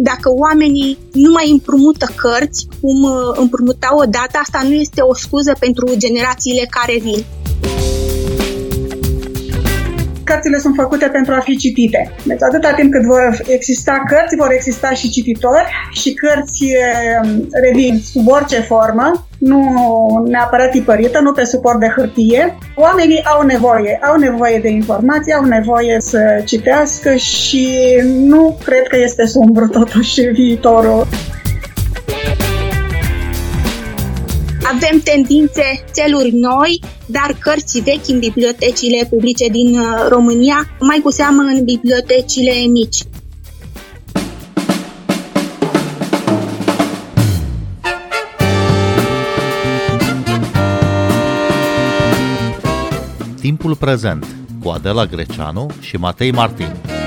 Dacă oamenii nu mai împrumută cărți cum uh, împrumutau odată, asta nu este o scuză pentru generațiile care vin cărțile sunt făcute pentru a fi citite. Deci atâta timp cât vor exista cărți, vor exista și cititori și cărți um, revin sub orice formă, nu neapărat tipărită, nu pe suport de hârtie. Oamenii au nevoie, au nevoie de informații, au nevoie să citească și nu cred că este sombru totuși viitorul. Avem tendințe, țeluri noi, dar cărți vechi în bibliotecile publice din uh, România, mai cu seamă în bibliotecile mici. Timpul prezent cu Adela Greceanu și Matei Martin.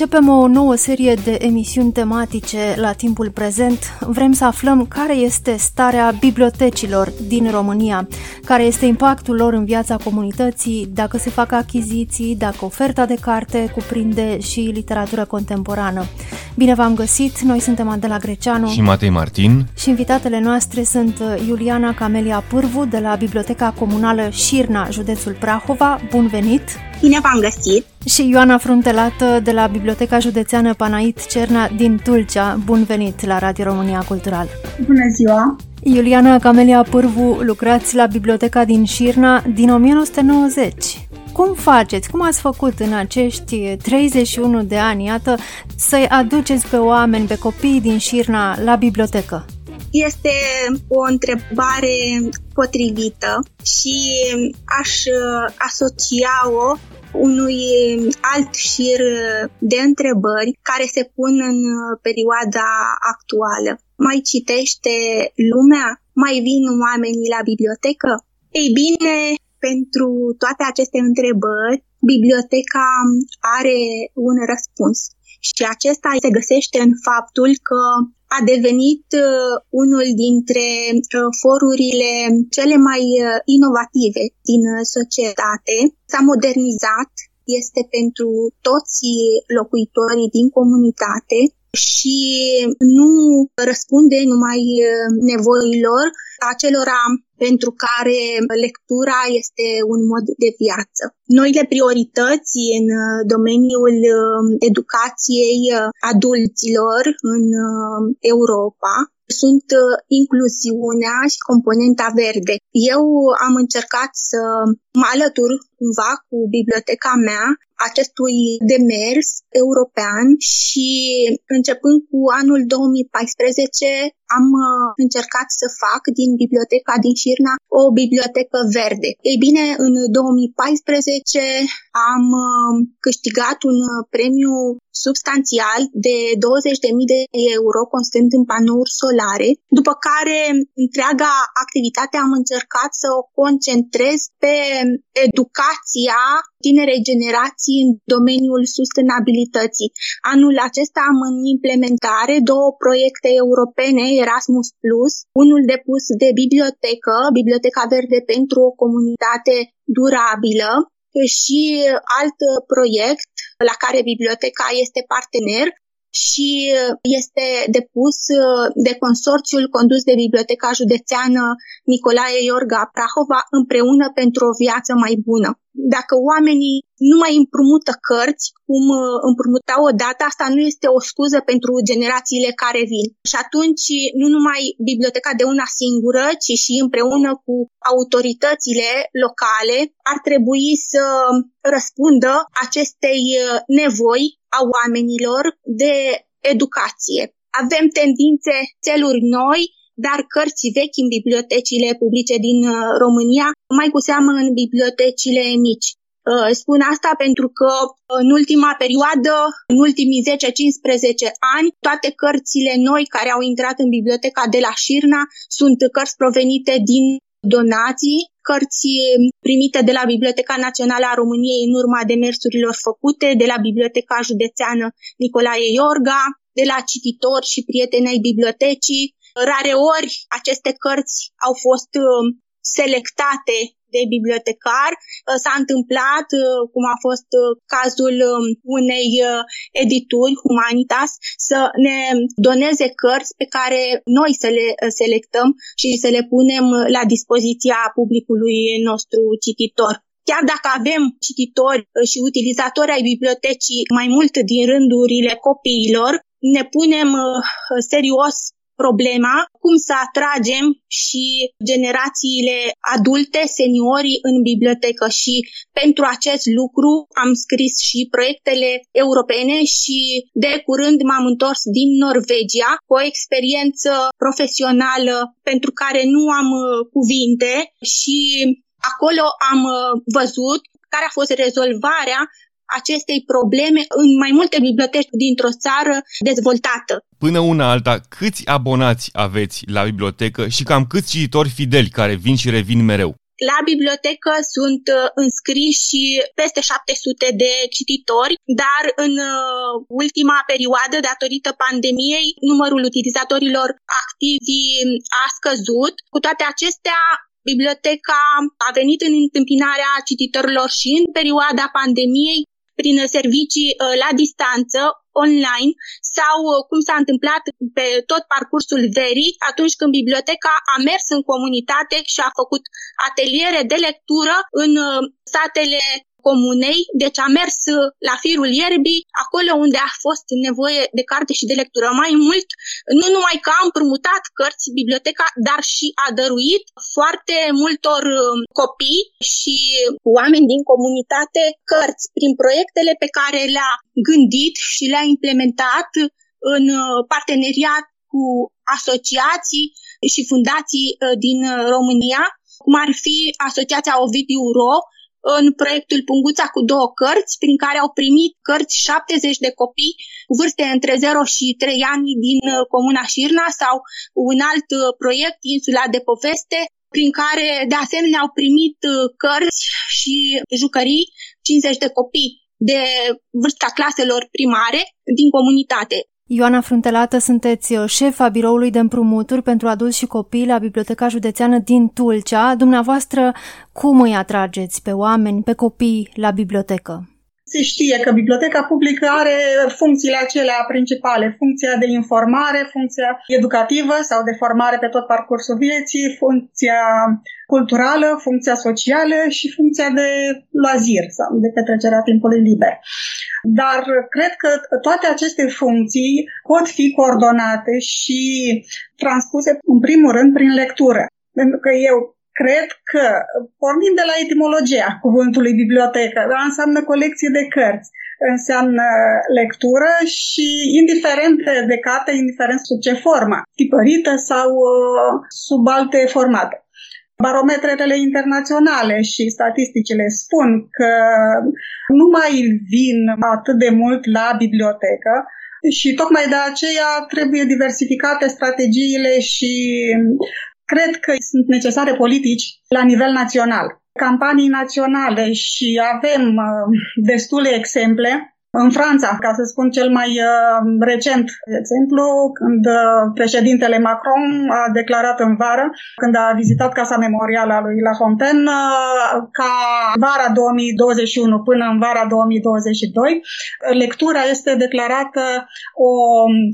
Începem o nouă serie de emisiuni tematice la timpul prezent. Vrem să aflăm care este starea bibliotecilor din România, care este impactul lor în viața comunității, dacă se fac achiziții, dacă oferta de carte cuprinde și literatură contemporană. Bine v-am găsit, noi suntem Adela Greceanu și Matei Martin și invitatele noastre sunt Iuliana Camelia Pârvu de la Biblioteca Comunală Șirna, județul Prahova. Bun venit! Bine v-am găsit! Și Ioana Fruntelată de la Biblioteca Județeană Panait Cerna din Tulcea. Bun venit la Radio România Cultural! Bună ziua! Iuliana Camelia Pârvu, lucrați la Biblioteca din Șirna din 1990. Cum faceți, cum ați făcut în acești 31 de ani, iată, să-i aduceți pe oameni, pe copii din Șirna la bibliotecă? Este o întrebare potrivită și aș asocia-o unui alt șir de întrebări care se pun în perioada actuală. Mai citește lumea? Mai vin oamenii la bibliotecă? Ei bine, pentru toate aceste întrebări, biblioteca are un răspuns. Și acesta se găsește în faptul că a devenit uh, unul dintre uh, forurile cele mai uh, inovative din societate. S-a modernizat, este pentru toți locuitorii din comunitate și nu răspunde numai nevoilor acelora pentru care lectura este un mod de viață. Noile priorități în domeniul educației adulților în Europa sunt incluziunea și componenta verde. Eu am încercat să mă alătur cumva cu biblioteca mea acestui demers european și începând cu anul 2014 am uh, încercat să fac din biblioteca din Șirna o bibliotecă verde. Ei bine, în 2014 am uh, câștigat un uh, premiu substanțial de 20.000 de euro constând în panouri solare, după care întreaga activitate am încercat să o concentrez pe educația tinerei generații în domeniul sustenabilității. Anul acesta am în implementare două proiecte europene, Erasmus Plus, unul depus de bibliotecă, Biblioteca Verde pentru o comunitate durabilă, și alt proiect la care biblioteca este partener, și uh, este depus uh, de consorțiul condus de Biblioteca Județeană Nicolae Iorga Prahova împreună pentru o viață mai bună. Dacă oamenii nu mai împrumută cărți, cum uh, împrumutau odată, asta nu este o scuză pentru generațiile care vin. Și atunci nu numai biblioteca de una singură, ci și împreună cu autoritățile locale ar trebui să răspundă acestei nevoi a oamenilor de educație. Avem tendințe, țeluri noi, dar cărți vechi în bibliotecile publice din uh, România, mai cu seamă în bibliotecile mici. Uh, spun asta pentru că în ultima perioadă, în ultimii 10-15 ani, toate cărțile noi care au intrat în biblioteca de la Șirna sunt cărți provenite din donații, cărți primite de la Biblioteca Națională a României în urma demersurilor făcute, de la Biblioteca Județeană Nicolae Iorga, de la cititori și prieteni ai bibliotecii Rare ori aceste cărți au fost uh, selectate de bibliotecar. Uh, s-a întâmplat, uh, cum a fost cazul um, unei edituri, Humanitas, să ne doneze cărți pe care noi să le selectăm și să le punem la dispoziția publicului nostru cititor. Chiar dacă avem cititori și utilizatori ai bibliotecii mai mult din rândurile copiilor, ne punem serios problema cum să atragem și generațiile adulte, seniorii în bibliotecă. Și pentru acest lucru am scris și proiectele europene și de curând m-am întors din Norvegia cu o experiență profesională pentru care nu am uh, cuvinte. Și acolo am uh, văzut care a fost rezolvarea acestei probleme în mai multe biblioteci dintr-o țară dezvoltată. Până una alta, câți abonați aveți la bibliotecă și cam câți cititori fideli care vin și revin mereu? La bibliotecă sunt uh, înscriși peste 700 de cititori, dar în uh, ultima perioadă, datorită pandemiei, numărul utilizatorilor activi a scăzut. Cu toate acestea, Biblioteca a venit în întâmpinarea cititorilor și în perioada pandemiei prin servicii uh, la distanță, online sau uh, cum s-a întâmplat pe tot parcursul verii atunci când biblioteca a mers în comunitate și a făcut ateliere de lectură în uh, satele comunei, deci a mers uh, la firul ierbii, acolo unde a fost nevoie de carte și de lectură. Mai mult, nu numai că a împrumutat cărți biblioteca, dar și a dăruit foarte multor uh, copii și oameni din comunitate cărți prin proiectele pe care le-a gândit și le-a implementat în uh, parteneriat cu asociații și fundații din România, cum ar fi Asociația Ovidiu Ro, în proiectul Punguța cu două cărți, prin care au primit cărți 70 de copii cu vârste între 0 și 3 ani din uh, Comuna Șirna sau un alt uh, proiect, Insula de Poveste, prin care de asemenea au primit uh, cărți și jucării 50 de copii de vârsta claselor primare din comunitate. Ioana Fruntelată, sunteți uh, șefa biroului de împrumuturi pentru adulți și copii la Biblioteca Județeană din Tulcea. Dumneavoastră, cum îi atrageți pe oameni, pe copii la bibliotecă? Se știe că biblioteca publică are funcțiile acelea principale, funcția de informare, funcția educativă sau de formare pe tot parcursul vieții, funcția culturală, funcția socială și funcția de lazir sau de petrecerea timpului liber. Dar cred că toate aceste funcții pot fi coordonate și transpuse în primul rând prin lectură. Pentru că eu cred că, pornind de la etimologia cuvântului bibliotecă, da, înseamnă colecție de cărți, înseamnă lectură și indiferent de carte, indiferent sub ce formă, tipărită sau uh, sub alte formate. Barometrele internaționale și statisticile spun că nu mai vin atât de mult la bibliotecă și tocmai de aceea trebuie diversificate strategiile și Cred că sunt necesare politici la nivel național, campanii naționale și avem uh, destule exemple în Franța, ca să spun cel mai uh, recent exemplu, când uh, președintele Macron a declarat în vară, când a vizitat Casa Memorială a lui La Fontaine, uh, ca vara 2021 până în vara 2022, lectura este declarată o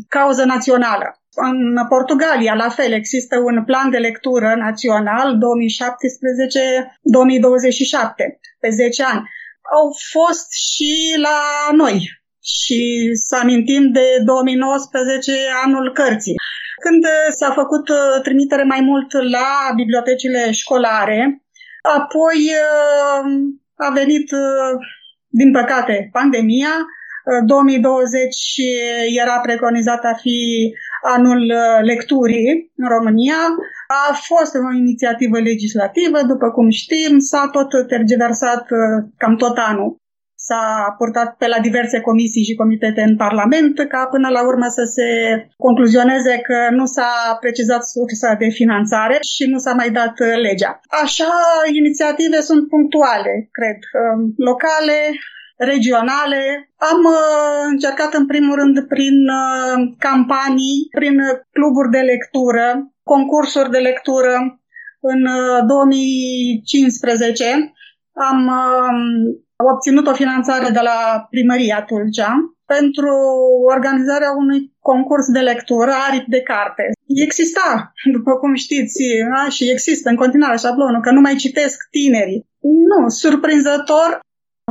cauză națională. În Portugalia, la fel, există un plan de lectură național 2017-2027, pe 10 ani. Au fost și la noi. Și să amintim de 2019, anul cărții, când s-a făcut uh, trimitere mai mult la bibliotecile școlare, apoi uh, a venit, uh, din păcate, pandemia, 2020 era preconizat a fi anul uh, lecturii în România. A fost o inițiativă legislativă, după cum știm, s-a tot tergiversat uh, cam tot anul. S-a purtat pe la diverse comisii și comitete în Parlament ca până la urmă să se concluzioneze că nu s-a precizat sursa de finanțare și nu s-a mai dat uh, legea. Așa, inițiative sunt punctuale, cred, locale, regionale. Am uh, încercat în primul rând prin uh, campanii, prin cluburi de lectură, concursuri de lectură. În uh, 2015 am uh, obținut o finanțare de la primăria Tulcea pentru organizarea unui concurs de lectură aripi de carte. Exista, după cum știți, a, și există în continuare șablonul, că nu mai citesc tinerii. Nu, surprinzător,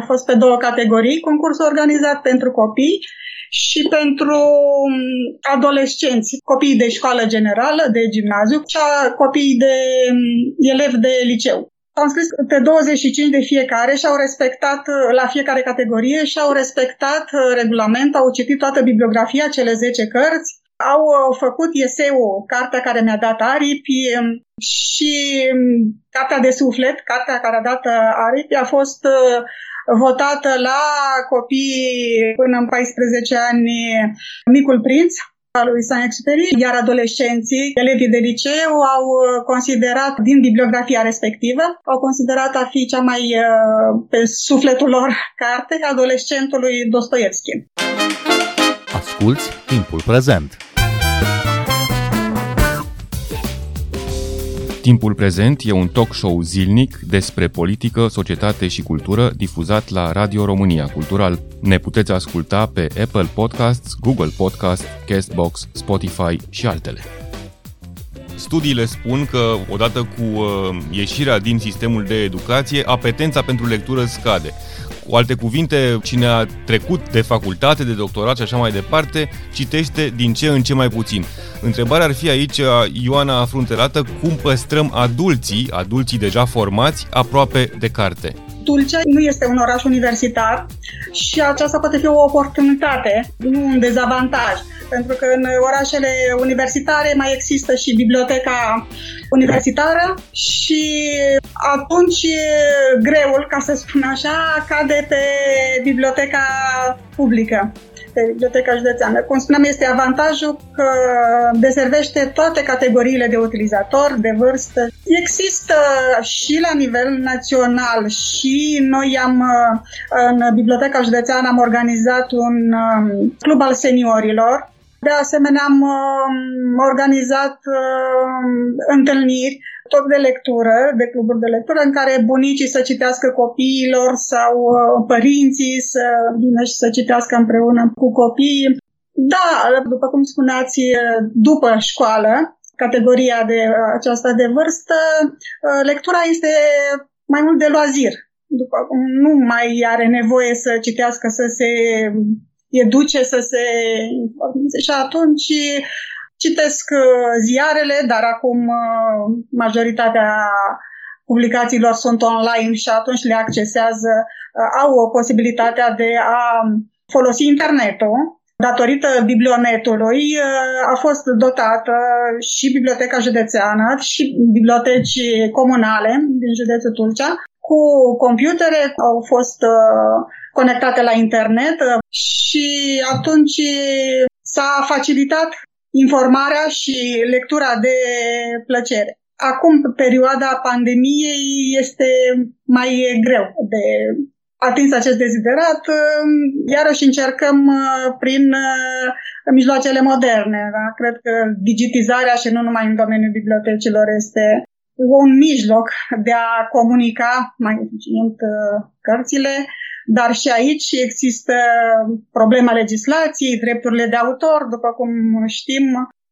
a fost pe două categorii, concursul organizat pentru copii și pentru mm, adolescenți, copii de școală generală, de gimnaziu și copii de mm, elevi de liceu. Am scris pe 25 de fiecare și au respectat uh, la fiecare categorie și au respectat uh, regulament, au citit toată bibliografia, cele 10 cărți, au uh, făcut eseu, cartea care mi-a dat aripi um, și um, cartea de suflet, cartea care a dat aripi, a fost votată la copii până în 14 ani Micul Prinț, al lui Saint-Exupéry, iar adolescenții, elevii de liceu, au uh, considerat, din bibliografia respectivă, au considerat a fi cea mai uh, pe sufletul lor carte, adolescentului Dostoevski. Asculți timpul prezent! Timpul prezent e un talk show zilnic despre politică, societate și cultură difuzat la Radio România Cultural. Ne puteți asculta pe Apple Podcasts, Google Podcasts, Castbox, Spotify și altele. Studiile spun că odată cu uh, ieșirea din sistemul de educație, apetența pentru lectură scade. Cu alte cuvinte, cine a trecut de facultate, de doctorat și așa mai departe, citește din ce în ce mai puțin. Întrebarea ar fi aici, Ioana Fruntelată, cum păstrăm adulții, adulții deja formați, aproape de carte? Tulcea nu este un oraș universitar și aceasta poate fi o oportunitate, nu un dezavantaj pentru că în orașele universitare mai există și biblioteca universitară și atunci greul, ca să spun așa, cade pe biblioteca publică pe Biblioteca Județeană. Cum spuneam, este avantajul că deservește toate categoriile de utilizatori, de vârstă. Există și la nivel național și noi am în Biblioteca Județeană am organizat un um, club al seniorilor de asemenea, am uh, organizat uh, întâlniri tot de lectură, de cluburi de lectură, în care bunicii să citească copiilor sau uh, părinții să vină și să citească împreună cu copiii. Da, după cum spuneați, după școală, categoria de aceasta de vârstă, lectura este mai mult de loazir. După cum nu mai are nevoie să citească, să se educe să se informeze. Și atunci citesc uh, ziarele, dar acum uh, majoritatea publicațiilor sunt online și atunci le accesează, uh, au o posibilitatea de a folosi internetul. Datorită biblionetului a fost dotată și Biblioteca Județeană și biblioteci comunale din județul Tulcea cu computere, au fost conectate la internet și atunci s-a facilitat informarea și lectura de plăcere. Acum, perioada pandemiei, este mai greu de atins acest deziderat. Iarăși încercăm uh, prin uh, mijloacele moderne. Da? Cred că digitizarea și nu numai în domeniul bibliotecilor este un mijloc de a comunica mai eficient uh, cărțile, dar și aici există problema legislației, drepturile de autor, după cum știm,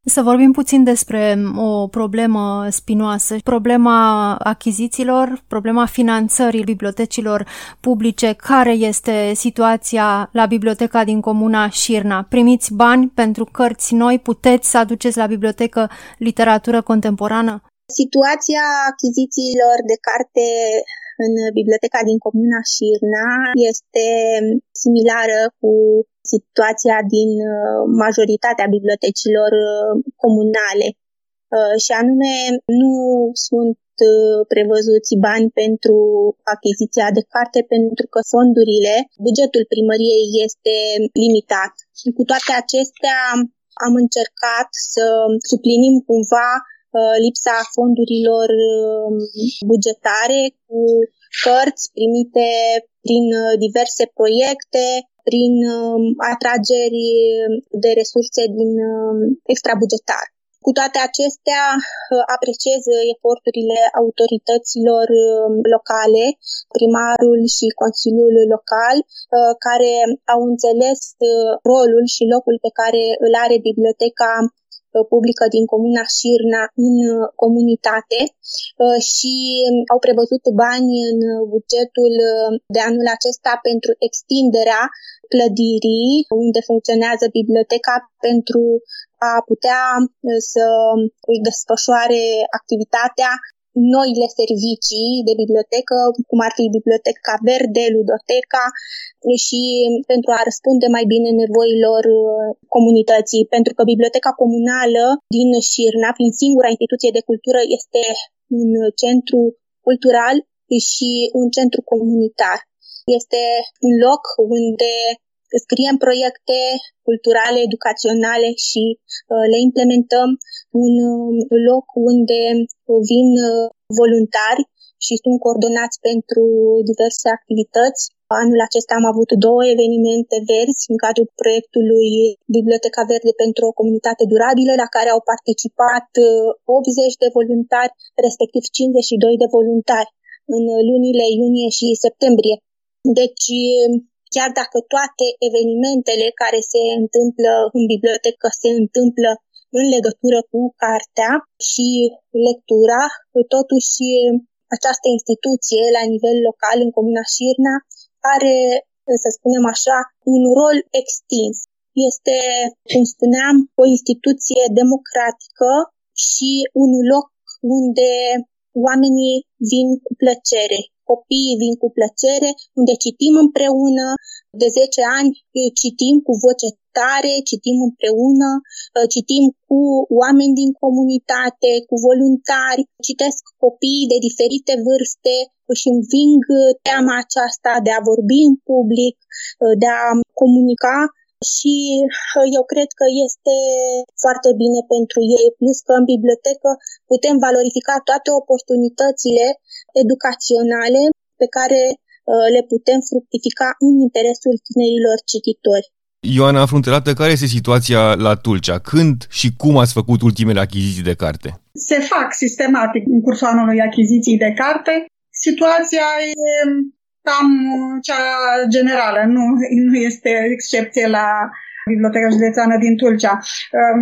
să vorbim puțin despre o problemă spinoasă, problema achizițiilor, problema finanțării bibliotecilor publice. Care este situația la biblioteca din comuna Șirna? Primiți bani pentru cărți noi? Puteți să aduceți la bibliotecă literatură contemporană? Situația achizițiilor de carte în biblioteca din comuna Șirna este similară cu situația din uh, majoritatea bibliotecilor uh, comunale uh, și anume nu sunt prevăzuți bani pentru achiziția de carte pentru că fondurile, bugetul primăriei este limitat. Și cu toate acestea am încercat să suplinim cumva Uh, lipsa fondurilor um, bugetare cu cărți primite prin diverse proiecte, prin atrageri de resurse din extrabugetar. Cu toate acestea, apreciez eforturile autorităților locale, primarul și Consiliul Local, care au înțeles rolul și locul pe care îl are biblioteca publică din Comuna Șirna în comunitate și au prevăzut bani în bugetul de anul acesta pentru extinderea clădirii unde funcționează biblioteca pentru a putea uh, să își desfășoare activitatea noile servicii de bibliotecă, cum ar fi biblioteca verde, ludoteca și pentru a răspunde mai bine nevoilor uh, comunității, pentru că biblioteca comunală din Șirna, prin singura instituție de cultură, este un centru cultural și un centru comunitar. Este un loc unde scriem proiecte culturale, educaționale și uh, le implementăm un uh, loc unde vin uh, voluntari și sunt coordonați pentru diverse activități. Anul acesta am avut două evenimente verzi în cadrul proiectului Biblioteca Verde pentru o comunitate durabilă, la care au participat 80 de voluntari, respectiv 52 de voluntari în lunile iunie și septembrie. Deci chiar dacă toate evenimentele care se întâmplă în bibliotecă se întâmplă în legătură cu cartea și lectura, totuși această instituție la nivel local în Comuna Șirna are, să spunem așa, un rol extins. Este, cum spuneam, o instituție democratică și un loc unde oamenii vin cu plăcere copiii vin cu plăcere, unde citim împreună, de 10 ani citim cu voce tare, citim împreună, citim cu oameni din comunitate, cu voluntari, citesc copii de diferite vârste, își înving teama aceasta de a vorbi în public, de a comunica și eu cred că este foarte bine pentru ei, plus că în bibliotecă putem valorifica toate oportunitățile educaționale pe care uh, le putem fructifica în interesul tinerilor cititori. Ioana Fruntelată, care este situația la Tulcea? Când și cum ați făcut ultimele achiziții de carte? Se fac sistematic în cursul anului achiziții de carte. Situația e cam cea generală, nu, nu este excepție la Biblioteca Județeană din Tulcea.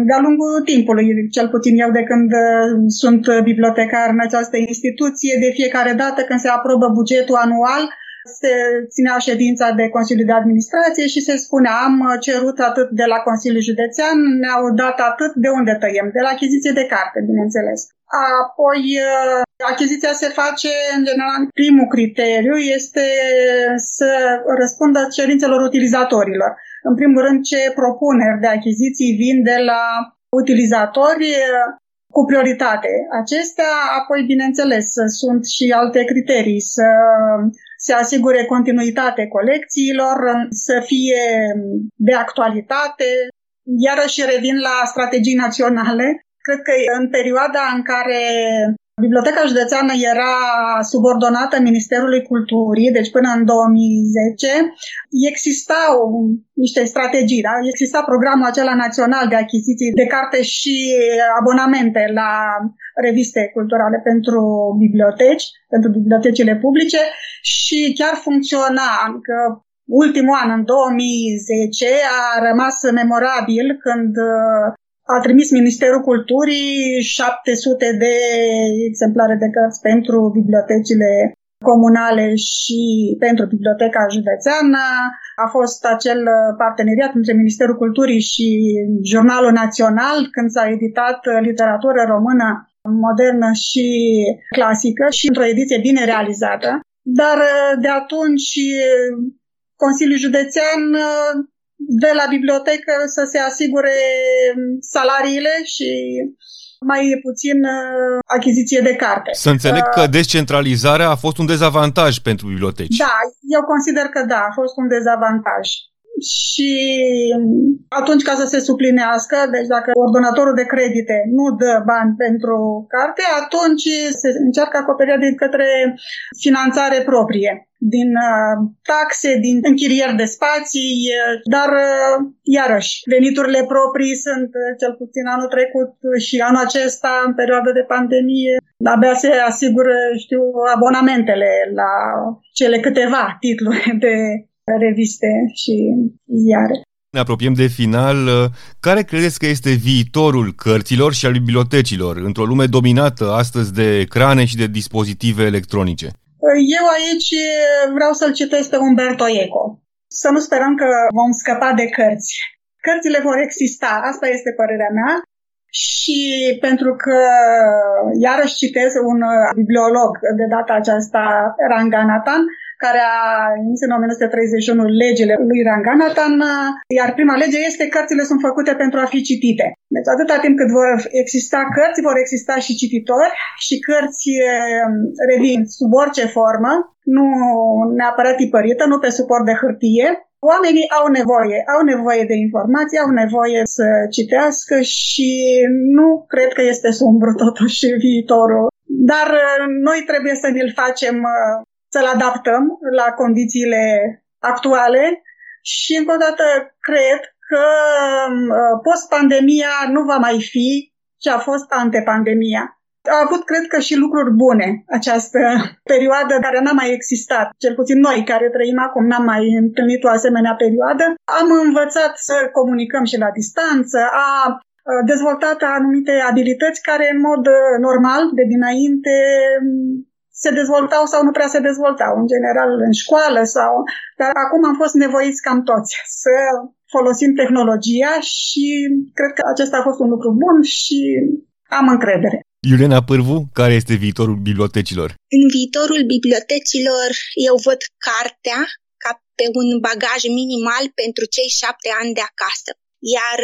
De-a lungul timpului, cel puțin eu de când uh, sunt bibliotecar în această instituție, de fiecare dată când se aprobă bugetul anual, se ținea ședința de Consiliu de Administrație și se spunea am cerut atât de la Consiliul Județean, ne-au dat atât, de unde tăiem? De la achiziție de carte, bineînțeles. Apoi, uh, achiziția se face, în general, primul criteriu este să răspundă cerințelor utilizatorilor. În primul rând, ce propuneri de achiziții vin de la utilizatori uh, cu prioritate. Acestea, apoi, bineînțeles, sunt și alte criterii, să se asigure continuitate colecțiilor, să fie de actualitate, iarăși revin la strategii naționale. Cred că în perioada în care Biblioteca Județeană era subordonată Ministerului Culturii, deci până în 2010, existau niște strategii, da? exista programul acela național de achiziții de carte și abonamente la reviste culturale pentru biblioteci, pentru bibliotecile publice și chiar funcționa, adică ultimul an, în 2010, a rămas memorabil când a trimis Ministerul Culturii 700 de exemplare de cărți pentru bibliotecile comunale și pentru Biblioteca Județeană. A fost acel parteneriat între Ministerul Culturii și Jurnalul Național când s-a editat literatură română modernă și clasică și într-o ediție bine realizată. Dar de atunci Consiliul Județean de la bibliotecă să se asigure salariile și mai puțin uh, achiziție de carte. Să înțeleg că uh, descentralizarea a fost un dezavantaj pentru biblioteci. Da, eu consider că da, a fost un dezavantaj. Și atunci ca să se suplinească, deci dacă ordonatorul de credite nu dă bani pentru carte, atunci se încearcă acoperirea din către finanțare proprie din uh, taxe, din închirieri de spații, uh, dar uh, iarăși veniturile proprii sunt cel puțin anul trecut și anul acesta, în perioada de pandemie, abia se asigură, știu, abonamentele la cele câteva titluri de reviste și ziare. Ne apropiem de final. Care credeți că este viitorul cărților și al bibliotecilor într-o lume dominată astăzi de ecrane și de dispozitive electronice? Eu aici vreau să-l citesc pe Umberto Eco. Să nu sperăm că vom scăpa de cărți. Cărțile vor exista, asta este părerea mea. Și pentru că iarăși citez un bibliolog de data aceasta, Ranganathan, care a emis în 1931 legile lui Ranganathan, iar prima lege este cărțile sunt făcute pentru a fi citite. Deci atâta timp cât vor exista cărți, vor exista și cititori și cărți um, revin sub orice formă, nu neapărat tipărită, nu pe suport de hârtie, Oamenii au nevoie, au nevoie de informații, au nevoie să citească și nu cred că este sombru totuși viitorul. Dar uh, noi trebuie să ne-l facem uh, să-l adaptăm la condițiile actuale și încă o dată cred că uh, post-pandemia nu va mai fi ce a fost antepandemia. A avut, cred că, și lucruri bune această perioadă care n-a mai existat. Cel puțin noi care trăim acum n-am mai întâlnit o asemenea perioadă. Am învățat să comunicăm și la distanță, a uh, dezvoltat anumite abilități care în mod uh, normal de dinainte se dezvoltau sau nu prea se dezvoltau, în general în școală sau... Dar acum am fost nevoiți cam toți să folosim tehnologia și cred că acesta a fost un lucru bun și am încredere. Iuliana Pârvu, care este viitorul bibliotecilor? În viitorul bibliotecilor eu văd cartea ca pe un bagaj minimal pentru cei șapte ani de acasă. Iar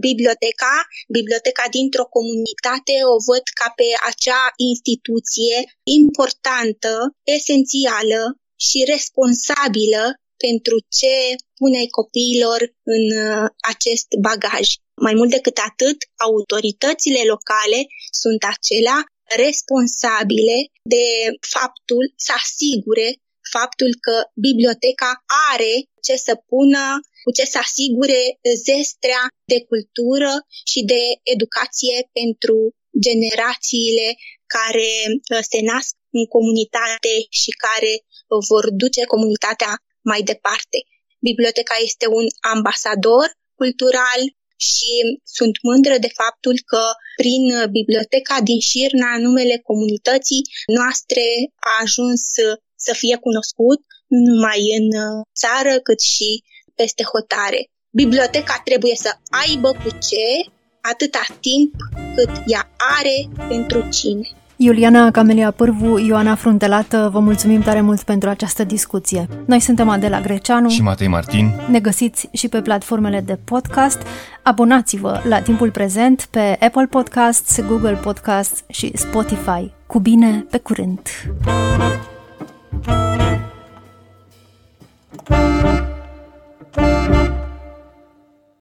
biblioteca, biblioteca dintr-o comunitate, o văd ca pe acea instituție importantă, esențială și responsabilă pentru ce pune copiilor în uh, acest bagaj. Mai mult decât atât, autoritățile locale sunt acelea responsabile de faptul să asigure faptul că biblioteca are ce să pună cu ce să asigure zestrea de cultură și de educație pentru generațiile care uh, se nasc în comunitate și care uh, vor duce comunitatea mai departe. Biblioteca este un ambasador cultural și sunt mândră de faptul că prin biblioteca din Șirna numele comunității noastre a ajuns să fie cunoscut nu numai în țară cât și peste hotare. Biblioteca trebuie să aibă cu ce atâta timp cât ea are pentru cine. Iuliana Camelia Pârvu, Ioana Fruntelată, vă mulțumim tare mult pentru această discuție. Noi suntem Adela Greceanu și Matei Martin. Ne găsiți și pe platformele de podcast. Abonați-vă la timpul prezent pe Apple Podcasts, Google Podcasts și Spotify. Cu bine, pe curând! Thank you. Thank you.